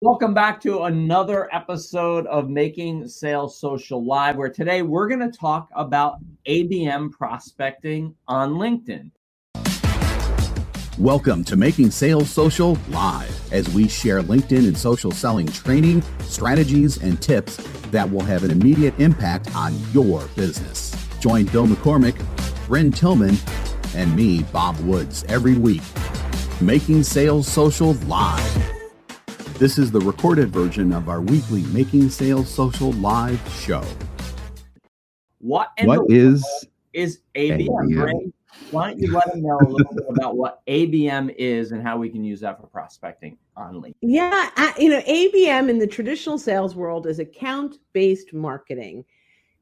Welcome back to another episode of Making Sales Social Live, where today we're going to talk about ABM prospecting on LinkedIn. Welcome to Making Sales Social Live, as we share LinkedIn and social selling training, strategies, and tips that will have an immediate impact on your business. Join Bill McCormick, Brynne Tillman, and me, Bob Woods, every week. Making Sales Social Live. This is the recorded version of our weekly Making Sales Social live show. What what is is ABM? ABM. Right? Why don't you let them know a little bit about what ABM is and how we can use that for prospecting on LinkedIn? Yeah, you know, ABM in the traditional sales world is account-based marketing.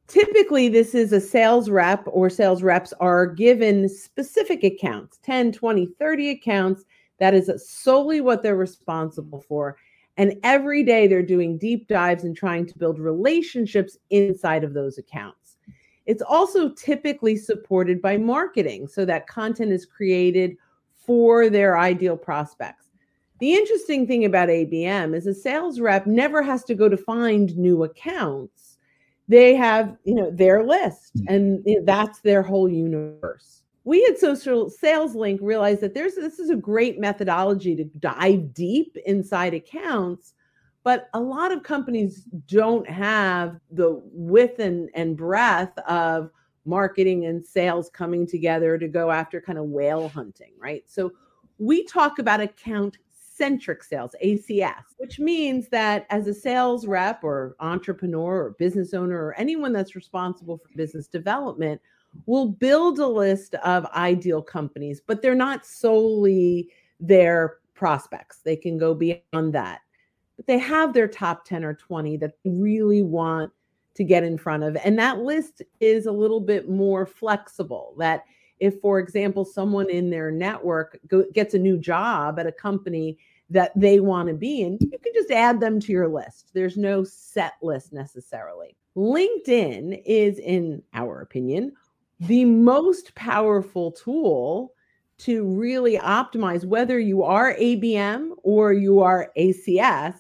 Typically, this is a sales rep or sales reps are given specific accounts, 10, 20, 30 accounts. That is solely what they're responsible for. And every day they're doing deep dives and trying to build relationships inside of those accounts. It's also typically supported by marketing so that content is created for their ideal prospects. The interesting thing about ABM is a sales rep never has to go to find new accounts. They have, you know, their list and that's their whole universe we at Social Sales Link realized that there's this is a great methodology to dive deep inside accounts, but a lot of companies don't have the width and, and breadth of marketing and sales coming together to go after kind of whale hunting, right? So we talk about account centric sales, ACS, which means that as a sales rep or entrepreneur or business owner or anyone that's responsible for business development, will build a list of ideal companies, but they're not solely their prospects. They can go beyond that. But they have their top 10 or 20 that they really want to get in front of. And that list is a little bit more flexible. That if, for example, someone in their network go, gets a new job at a company that they want to be in, you can just add them to your list. There's no set list necessarily. LinkedIn is, in our opinion, the most powerful tool to really optimize whether you are ABM or you are ACS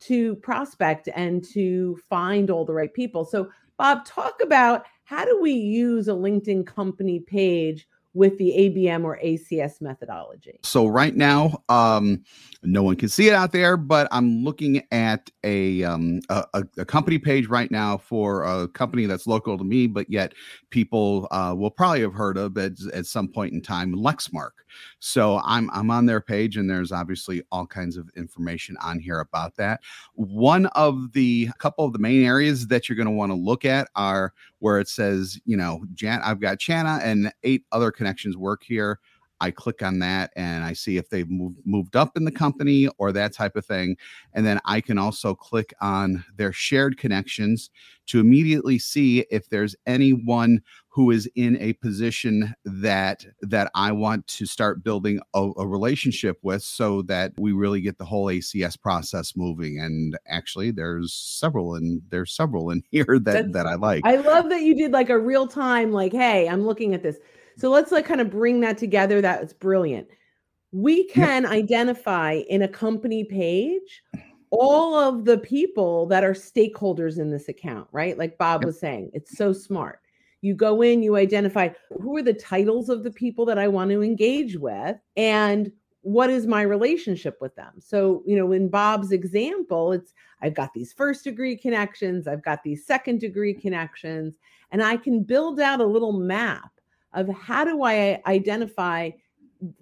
to prospect and to find all the right people. So, Bob, talk about how do we use a LinkedIn company page with the ABM or ACS methodology? So right now, um, no one can see it out there, but I'm looking at a, um, a, a company page right now for a company that's local to me, but yet people uh, will probably have heard of at, at some point in time, Lexmark. So I'm I'm on their page, and there's obviously all kinds of information on here about that. One of the couple of the main areas that you're going to want to look at are where it says, you know, Jan, I've got Chana and eight other connections work here. I click on that and I see if they've moved moved up in the company or that type of thing. And then I can also click on their shared connections to immediately see if there's anyone who is in a position that that I want to start building a, a relationship with so that we really get the whole ACS process moving. And actually there's several and there's several in here that That's, that I like. I love that you did like a real time like, hey, I'm looking at this so let's like kind of bring that together. That's brilliant. We can yep. identify in a company page all of the people that are stakeholders in this account, right? Like Bob yep. was saying, it's so smart. You go in, you identify who are the titles of the people that I want to engage with and what is my relationship with them. So, you know, in Bob's example, it's I've got these first degree connections, I've got these second degree connections, and I can build out a little map of how do I identify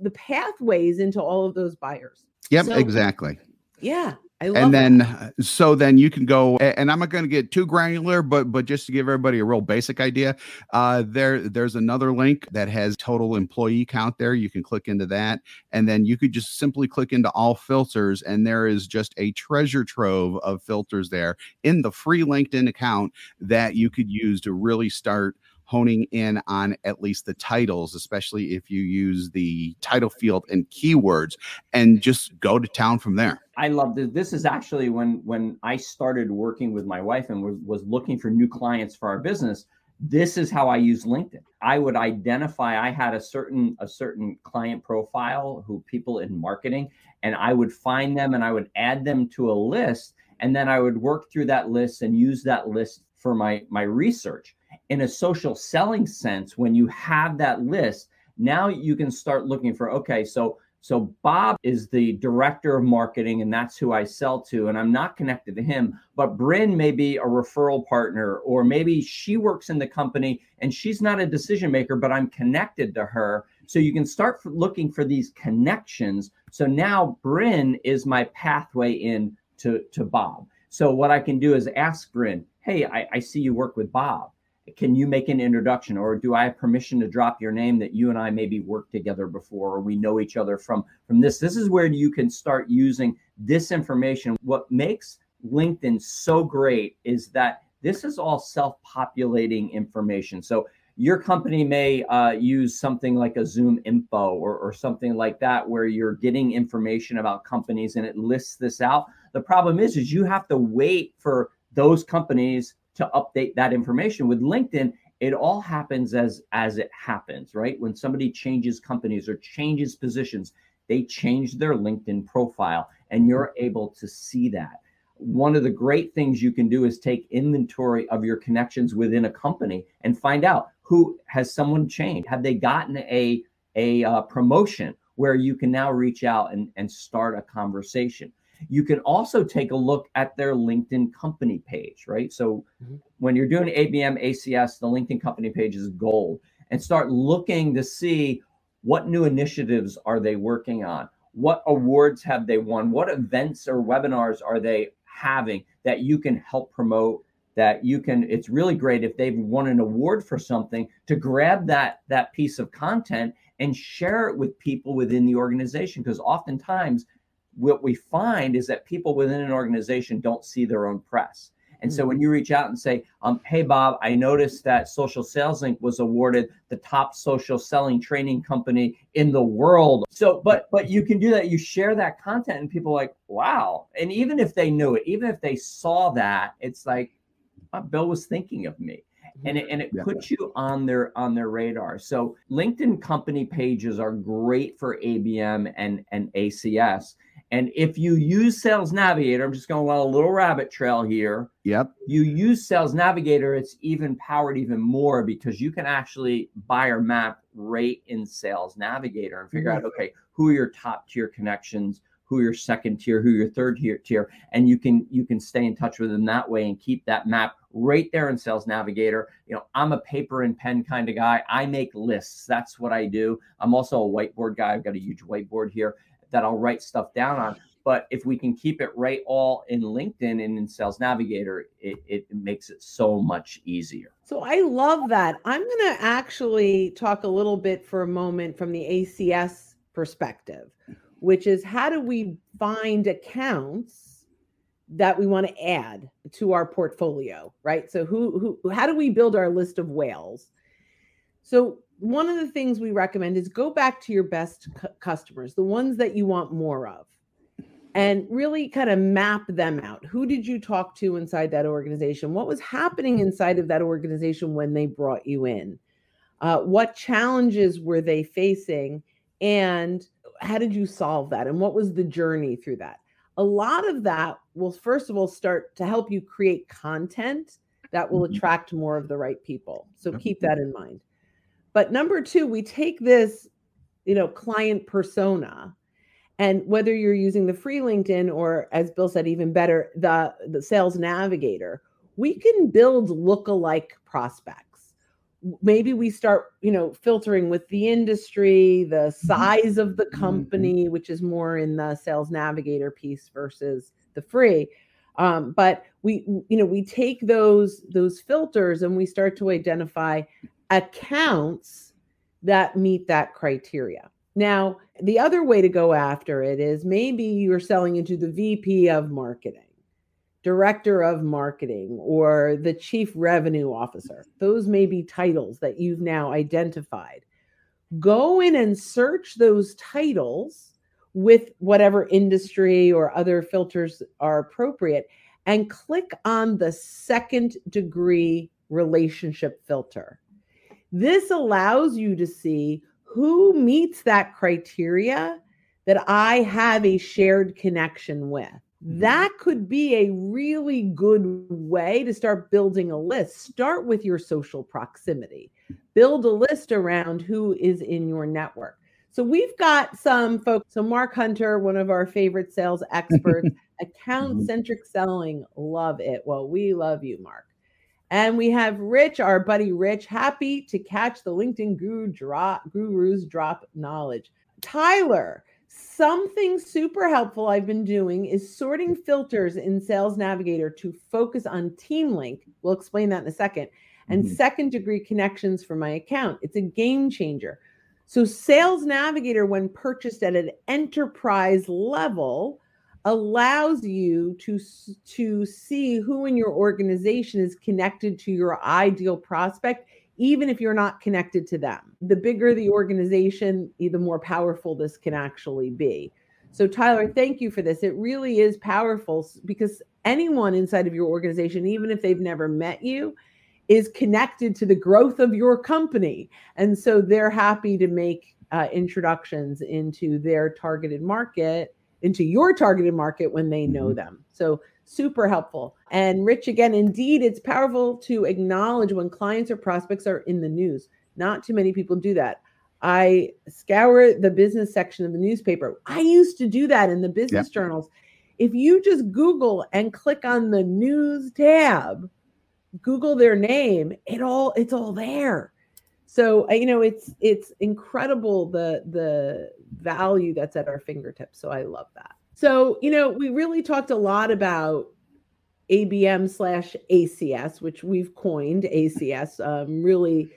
the pathways into all of those buyers. Yep, so, exactly. Yeah. And then that. Uh, so then you can go and i'm not going to get too granular but but just to give everybody a real basic idea uh there there's another link that has total employee count there you can click into that and then you could just simply click into all filters and there is just a treasure trove of filters there in the free linkedin account that you could use to really start honing in on at least the titles, especially if you use the title field and keywords, and just go to town from there. I love this. This is actually when when I started working with my wife and was, was looking for new clients for our business. this is how I use LinkedIn. I would identify I had a certain a certain client profile who people in marketing and I would find them and I would add them to a list and then I would work through that list and use that list for my my research. In a social selling sense when you have that list, now you can start looking for okay, so so Bob is the director of marketing, and that's who I sell to. And I'm not connected to him, but Brynne may be a referral partner, or maybe she works in the company and she's not a decision maker, but I'm connected to her. So you can start looking for these connections. So now Brynne is my pathway in to, to Bob. So what I can do is ask Brynne, hey, I, I see you work with Bob can you make an introduction? Or do i have permission to drop your name that you and i maybe worked together before or we know each other from from this? This is where you can start using this information. What makes linkedin so great is that this is all self-populating information. So your company may uh, use something like a ZoomInfo or, or something like that where you're getting information about companies and it lists this out. The problem is is you have to wait for those companies to update that information. With linkedin it all happens as as it happens right? When somebody changes companies or changes positions they change their linkedin profile and you're able to see that. One of the great things you can do is take inventory of your connections within a company and find out who has someone changed. Have they gotten a a uh, promotion where you can now reach out and, and start a conversation you can also take a look at their LinkedIn company page, right? So mm-hmm. when you're doing ABM ACS, the LinkedIn company page is gold and start looking to see what new initiatives are they working on? What awards have they won? What events or webinars are they having that you can help promote? That you can, it's really great if they've won an award for something to grab that that piece of content and share it with people within the organization. Because oftentimes what we find is that people within an organization don't see their own press. And so when hmm. you reach out and say, um, hey, Bob, I noticed that Social Sales Link. was awarded the top social selling training company in the world. So, but but you can do that. You share that content and people like, wow. And even if they knew it, even if they saw that, it's like, oh, Bill was thinking of me. And it, and it yeah. puts you on their on their radar. So LinkedIn company pages are great for ABM and, and ACS and if you use Sales Navigator, I'm just going on a little rabbit trail here. Yep. You use Sales Navigator, it's even powered even more because you can actually buyer map right in Sales Navigator and figure mm-hmm. out okay, who are your top tier connections, who are your second tier, who your third tier tier, and you can you can stay in touch with them that way and keep that map right there in Sales Navigator. You know, I'm a paper and pen kind of guy. I make lists. That's what I do. I'm also a whiteboard guy. I've got a huge whiteboard here that I'll write stuff down on. But if we can keep it right all in LinkedIn and in Sales Navigator, it, it makes it so much easier. So I love that. I'm going to actually talk a little bit for a moment from the ACS perspective, which is how do we find accounts that we want to add to our portfolio, right? So who who how do we build our list of whales? So one of the things we recommend is go back to your best cu- customers, the ones that you want more of, and really kind of map them out. Who did you talk to inside that organization? What was happening inside of that organization when they brought you in? Uh, what challenges were they facing? And how did you solve that? And what was the journey through that? A lot of that will, first of all, start to help you create content that will mm-hmm. attract more of the right people. So keep that in mind. But number two, we take this, you know, client persona, and whether you're using the free LinkedIn or, as Bill said, even better, the the Sales Navigator, we can build look-alike prospects. Maybe we start, you know, filtering with the industry, the mm-hmm. size of the mm-hmm. company, which is more in the Sales Navigator piece versus the free. Um, but we, you know, we take those those filters and we start to identify accounts that meet that criteria. Now, the other way to go after it is maybe you're selling into the VP of marketing, director of marketing, or the chief revenue officer. Those may be titles that you've now identified. Go in and search those titles with whatever industry or other filters are appropriate and click on the second degree relationship filter. This allows you to see who meets that criteria that I have a shared connection with. Mm-hmm. That could be a really good way to start building a list. Start with your social proximity, build a list around who is in your network. So we've got some folks. So Mark Hunter, one of our favorite sales experts, account centric selling, love it. Well, we love you, Mark. And we have Rich, our buddy Rich, happy to catch the LinkedIn guru drop, gurus drop knowledge. Tyler, something super helpful I've been doing is sorting filters in Sales Navigator to focus on Team Link. We'll explain that in a second. And mm-hmm. second degree connections for my account. It's a game changer. So, Sales Navigator, when purchased at an enterprise level, allows you to to see who in your organization is connected to your ideal prospect even if you're not connected to them. The bigger the organization the more powerful this can actually be. So tyler thank you for this. It really is powerful because anyone inside of your organization even if they've never met you is connected to the growth of your company. And so they're happy to make uh, introductions into their targeted market into your targeted market when they know mm-hmm. them. So super helpful. And Rich, again, indeed, it's powerful to acknowledge when clients or prospects are in the news. Not too many people do that. I scour the business section of the newspaper. I used to do that in the business journals. If you just Google and click on the news tab, Google their name, it all it's all there so you know it's it's incredible the the value that's at our fingertips. So i love that. So you know we really talked a lot about abm slash acs which we've coined acs um, really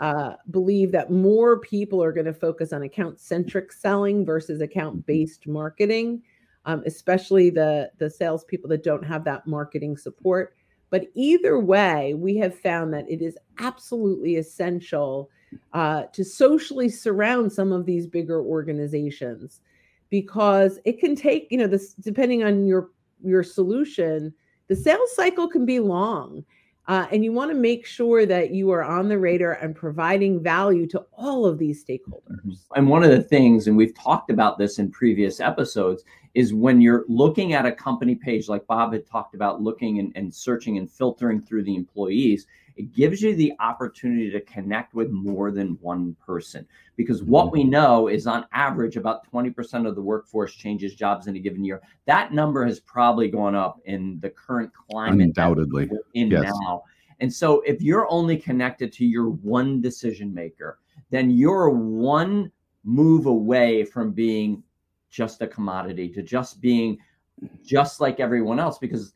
uh, believe that more people are going to focus on account centric selling versus account based marketing um, especially the the salespeople that don't have that marketing support but either way, we have found that it is absolutely essential uh, to socially surround some of these bigger organizations because it can take, you know, this depending on your your solution, the sales cycle can be long. Uh, and you want to make sure that you are on the radar and providing value to all of these stakeholders. Mm-hmm. And one of the things, and we've talked about this in previous episodes, is when you're looking at a company page, like Bob had talked about, looking and, and searching and filtering through the employees, it gives you the opportunity to connect with more than one person. Because what mm-hmm. we know is on average, about 20% of the workforce changes jobs in a given year. That number has probably gone up in the current climate. Undoubtedly. In yes. now. And so if you're only connected to your one decision maker, then you're one move away from being just a commodity to just being just like everyone else because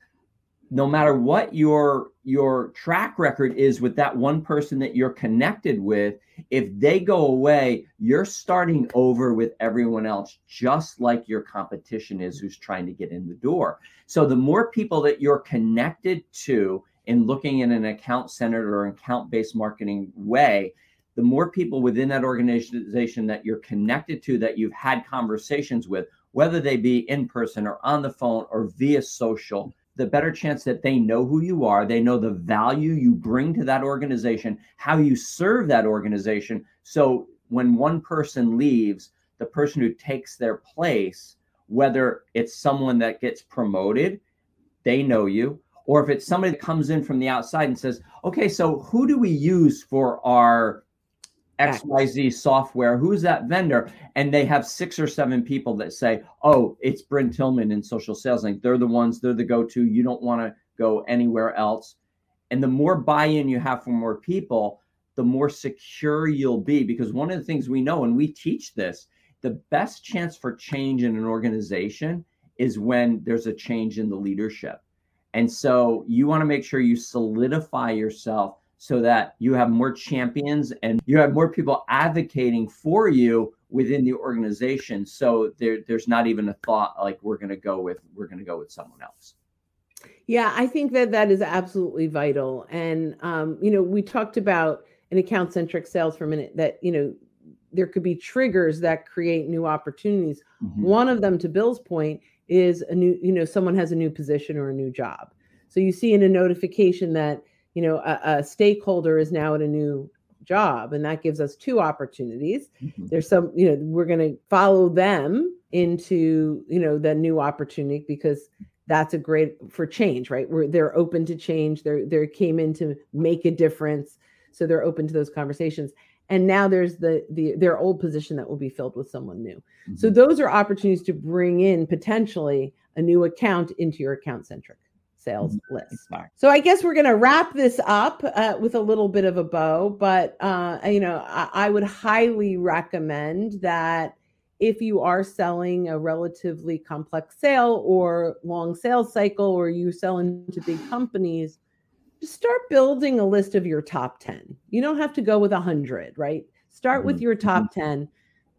no matter what your your track record is with that one person that you're connected with if they go away you're starting over with everyone else just like your competition is who's trying to get in the door. So the more people that you're connected to in looking in an account centered or account based marketing way the more people within that organization that you're connected to that you've had conversations with whether they be in person or on the phone or via social the better chance that they know who you are. They know the value you bring to that organization, how you serve that organization. So when one person leaves, the person who takes their place, whether it's someone that gets promoted, they know you, or if it's somebody that comes in from the outside and says, okay, so who do we use for our XYZ software. Who's that vendor? And they have six or seven people that say, oh, it's Brynne Tillman in social sales link. They're the ones, they're the go to. You don't want to go anywhere else. And the more buy in you have from more people, the more secure you'll be. Because one of the things we know, and we teach this, the best chance for change in an organization is when there's a change in the leadership. And so you want to make sure you solidify yourself so that you have more champions and you have more people advocating for you within the organization. So there, there's not even a thought like we're going to go with we're going to go with someone else. Yeah i think that that is absolutely vital. And um, you know we talked about an account centric sales for a minute that you know there could be triggers that create new opportunities. Mm-hmm. one of them to bill's point is a new you know someone has a new position or a new job. So you see in a notification that you know a, a stakeholder is now at a new job and that gives us two opportunities. Mm-hmm. there's some you know we're going to follow them into you know the new opportunity because that's a great for change right? Where they're open to change. They're they came in to make a difference. So they're open to those conversations. And now there's the the their old position that will be filled with someone new. Mm-hmm. so those are opportunities to bring in potentially a new account into your account centric sales mm-hmm. list. So I guess we're going to wrap this up uh, with a little bit of a bow, but uh, you know, I, I, would highly recommend that if you are selling a relatively complex sale or long sales cycle, or you sell into big companies, just start building a list of your top 10. You don't have to go with a hundred, right? Start mm-hmm. with your top mm-hmm. 10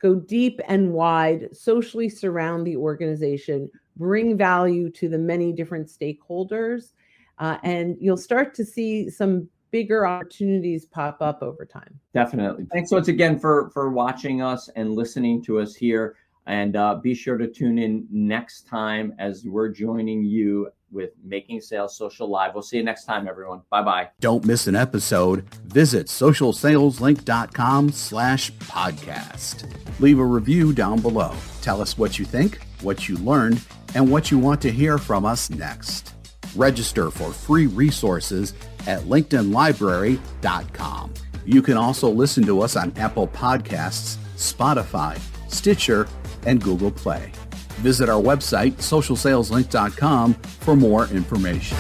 go deep and wide, socially surround the organization, bring value to the many different stakeholders, uh, and you'll start to see some bigger opportunities pop up over time. Definitely. Thanks once again for for watching us and listening to us here. And uh, be sure to tune in next time as we're joining you with Making Sales Social Live. We'll see you next time, everyone. Bye bye. Don't miss an episode. Visit socialsaleslink.com slash podcast. Leave a review down below. Tell us what you think, what you learned, and what you want to hear from us next. Register for free resources at linkedinlibrary.com. You can also listen to us on Apple Podcasts, Spotify, Stitcher, and Google Play. Visit our website, socialsaleslink.com, for more information.